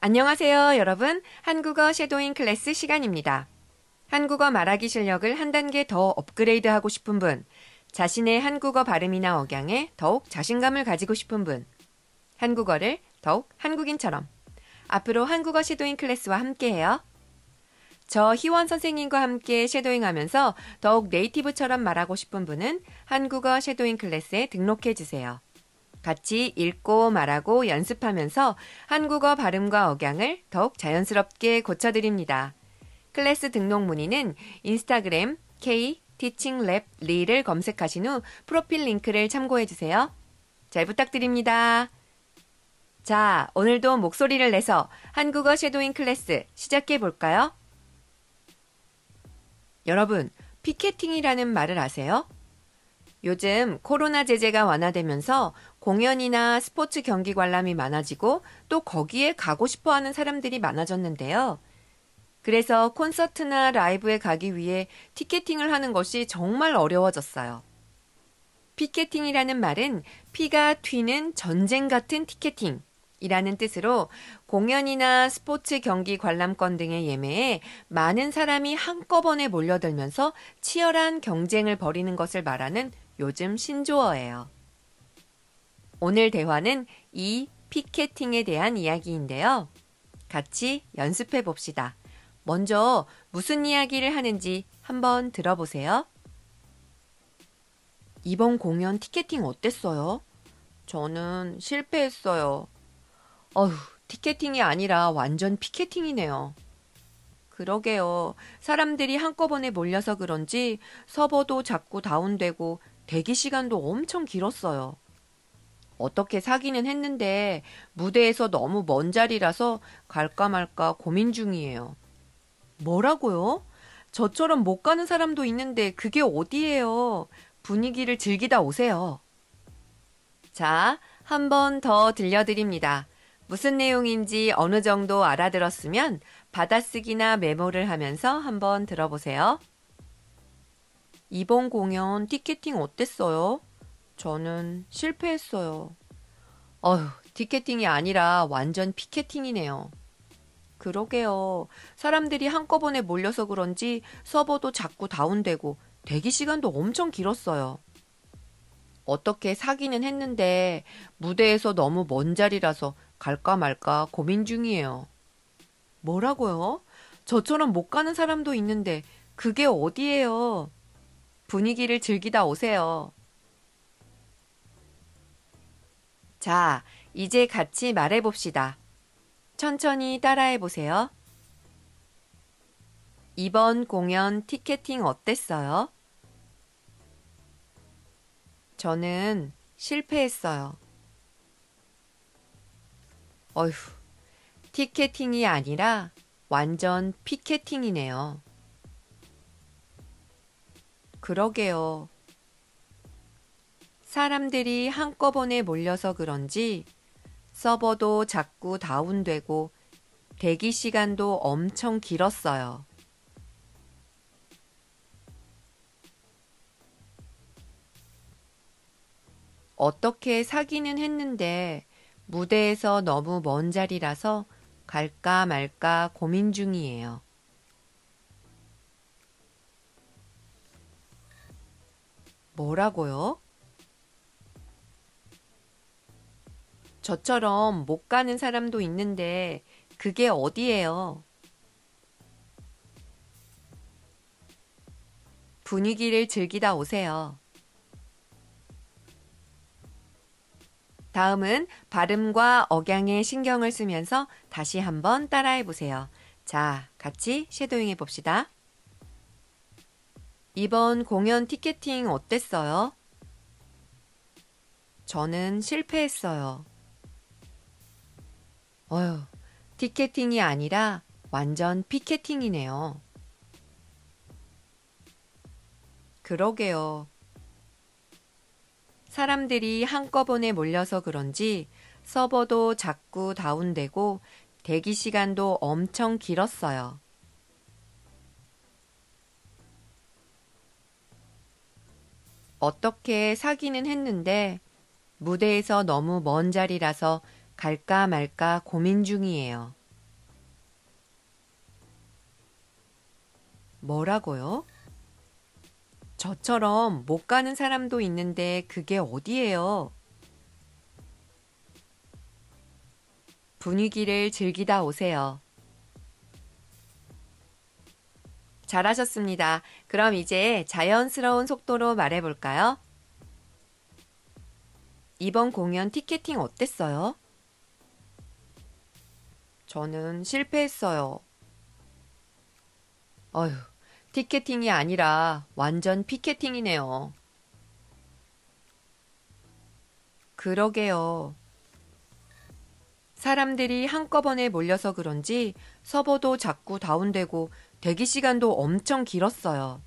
안녕하세요, 여러분. 한국어 shadowing 클래스 시간입니다. 한국어 말하기 실력을 한 단계 더 업그레이드 하고 싶은 분, 자신의 한국어 발음이나 억양에 더욱 자신감을 가지고 싶은 분, 한국어를 더욱 한국인처럼 앞으로 한국어 shadowing 클래스와 함께해요. 저 희원 선생님과 함께 shadowing 하면서 더욱 native처럼 말하고 싶은 분은 한국어 shadowing 클래스에 등록해 주세요. 같이 읽고 말하고 연습하면서 한국어 발음과 억양을 더욱 자연스럽게 고쳐드립니다. 클래스 등록 문의는 인스타그램 K 티칭 랩 리를 검색하신 후 프로필 링크를 참고해 주세요. 잘 부탁드립니다. 자, 오늘도 목소리를 내서 한국어 shadowing 클래스 시작해 볼까요? 여러분, 피케팅이라는 말을 아세요? 요즘 코로나 제재가 완화되면서 공연이나 스포츠 경기 관람이 많아지고 또 거기에 가고 싶어 하는 사람들이 많아졌는데요. 그래서 콘서트나 라이브에 가기 위해 티켓팅을 하는 것이 정말 어려워졌어요. 피켓팅이라는 말은 피가 튀는 전쟁 같은 티켓팅, 이라는 뜻으로 공연이나 스포츠 경기 관람권 등의 예매에 많은 사람이 한꺼번에 몰려들면서 치열한 경쟁을 벌이는 것을 말하는 요즘 신조어예요. 오늘 대화는 이 피켓팅에 대한 이야기인데요. 같이 연습해 봅시다. 먼저 무슨 이야기를 하는지 한번 들어보세요. 이번 공연 티켓팅 어땠어요? 저는 실패했어요. 어휴, 티켓팅이 아니라 완전 피켓팅이네요. 그러게요. 사람들이 한꺼번에 몰려서 그런지 서버도 자꾸 다운되고 대기 시간도 엄청 길었어요. 어떻게 사기는 했는데 무대에서 너무 먼 자리라서 갈까 말까 고민 중이에요. 뭐라고요? 저처럼 못 가는 사람도 있는데 그게 어디예요? 분위기를 즐기다 오세요. 자, 한 번 더 들려드립니다. 무슨 내용인지 어느 정도 알아들었으면 받아쓰기나 메모를 하면서 한번 들어보세요. 이번 공연 티켓팅 어땠어요? 저는 실패했어요. 어휴, 티켓팅이 아니라 완전 피켓팅이네요. 그러게요. 사람들이 한꺼번에 몰려서 그런지 서버도 자꾸 다운되고 대기 시간도 엄청 길었어요. 어떻게 사기는 했는데 무대에서 너무 먼 자리라서 갈까 말까 고민 중이에요. 뭐라고요? 저처럼 못 가는 사람도 있는데 그게 어디예요? 분위기를 즐기다 오세요. 자, 이제 같이 말해 봅시다. 천천히 따라해 보세요. 이번 공연 티켓팅 어땠어요? 저는 실패했어요. 어휴, 티켓팅이 아니라 완전 피켓팅이네요. 그러게요. 사람들이 한꺼번에 몰려서 그런지 서버도 자꾸 다운되고 대기 시간도 엄청 길었어요. 어떻게 사기는 했는데 무대에서 너무 먼 자리라서 갈까 말까 고민 중이에요. 뭐라고요? 저처럼 못 가는 사람도 있는데 그게 어디예요? 분위기를 즐기다 오세요. 다음은 발음과 억양에 신경을 쓰면서 다시 한번 따라해 보세요. 자, 같이 쉐도잉 해 봅시다. 이번 공연 티켓팅 어땠어요? 저는 실패했어요. 어휴, 티켓팅이 아니라 완전 피켓팅이네요. 그러게요. 사람들이 한꺼번에 몰려서 그런지 서버도 자꾸 다운되고 대기 시간도 엄청 길었어요. 어떻게 사귀는 했는데 무대에서 너무 먼 자리라서 갈까 말까 고민 중이에요. 뭐라고요? 저처럼 못 가는 사람도 있는데 그게 어디예요? 분위기를 즐기다 오세요. 잘하셨습니다. 그럼 이제 자연스러운 속도로 말해볼까요? 이번 공연 티켓팅 어땠어요? 저는 실패했어요. 어휴, 티켓팅이 아니라 완전 피켓팅이네요. 그러게요. 사람들이 한꺼번에 몰려서 그런지 서버도 자꾸 다운되고 대기 시간도 엄청 길었어요.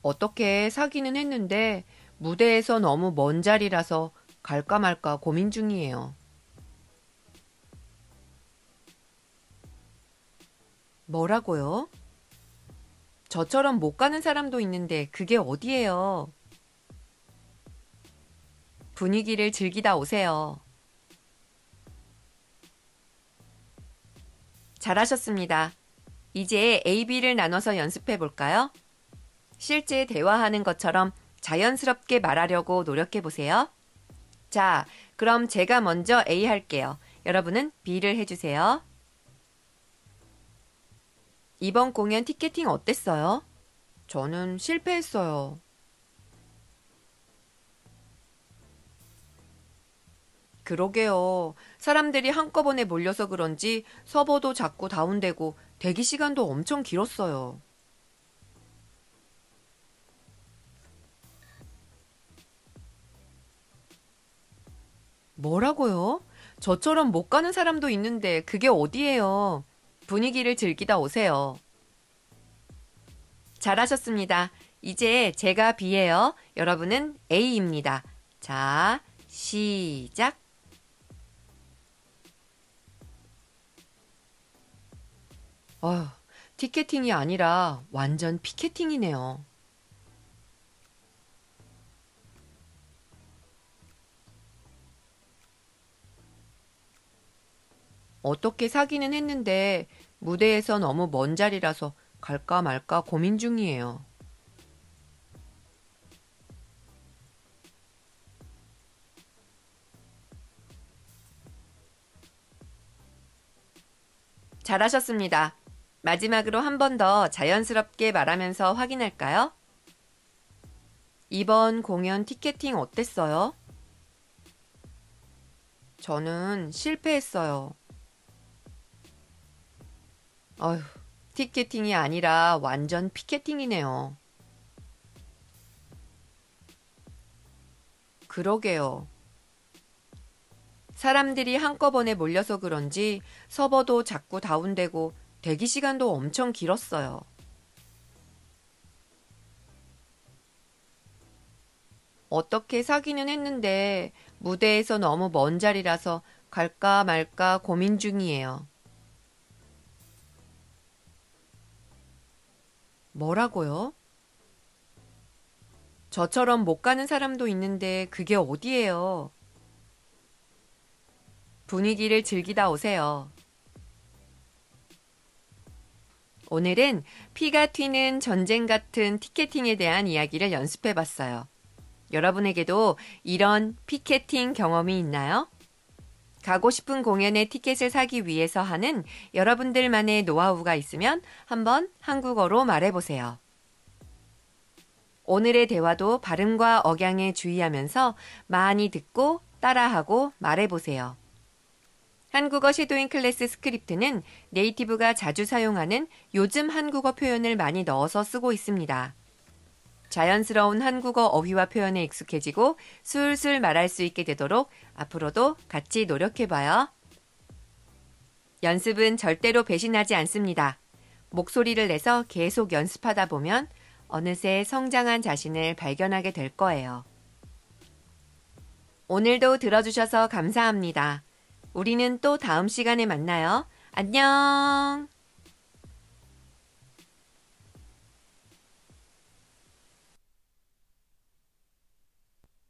어떻게 사기는 했는데 무대에서 너무 먼 자리라서 갈까 말까 고민 중이에요. 뭐라고요? 저처럼 못 가는 사람도 있는데 그게 어디예요? 분위기를 즐기다 오세요. 잘하셨습니다. 이제 A, B를 나눠서 연습해 볼까요? 실제 대화하는 것처럼 자연스럽게 말하려고 노력해 보세요. 자, 그럼 제가 먼저 A 할게요. 여러분은 B를 해주세요. 이번 공연 티켓팅 어땠어요? 저는 실패했어요. 그러게요. 사람들이 한꺼번에 몰려서 그런지 서버도 자꾸 다운되고 대기 시간도 엄청 길었어요. 뭐라고요? 저처럼 못 가는 사람도 있는데 그게 어디예요? 분위기를 즐기다 오세요. 잘하셨습니다. 이제 제가 B예요. 여러분은 A입니다. 자, 시작. 어휴, 티켓팅이 아니라 완전 피켓팅이네요. 어떻게 사기는 했는데 무대에서 너무 먼 자리라서 갈까 말까 고민 중이에요. 잘하셨습니다. 마지막으로 한 번 더 자연스럽게 말하면서 확인할까요? 이번 공연 티켓팅 어땠어요? 저는 실패했어요. 어휴, 티켓팅이 아니라 완전 피켓팅이네요. 그러게요. 사람들이 한꺼번에 몰려서 그런지 서버도 자꾸 다운되고 대기 시간도 엄청 길었어요. 어떻게 사기는 했는데 무대에서 너무 먼 자리라서 갈까 말까 고민 중이에요. 뭐라고요? 저처럼 못 가는 사람도 있는데 그게 어디예요? 분위기를 즐기다 오세요. 오늘은 피가 튀는 전쟁 같은 티켓팅에 대한 이야기를 연습해 봤어요. 여러분에게도 이런 피켓팅 경험이 있나요? 가고 싶은 공연의 티켓을 사기 위해서 하는 여러분들만의 노하우가 있으면 한번 한국어로 말해보세요. 오늘의 대화도 발음과 억양에 주의하면서 많이 듣고 따라하고 말해보세요. 한국어 shadowing 클래스 스크립트는 native가 자주 사용하는 요즘 한국어 표현을 많이 넣어서 쓰고 있습니다. 자연스러운 한국어 어휘와 표현에 익숙해지고 술술 말할 수 있게 되도록 앞으로도 같이 노력해봐요. 연습은 절대로 배신하지 않습니다. 목소리를 내서 계속 연습하다 보면 어느새 성장한 자신을 발견하게 될 거예요. 오늘도 들어주셔서 감사합니다. 우리는 또 다음 시간에 만나요. 안녕!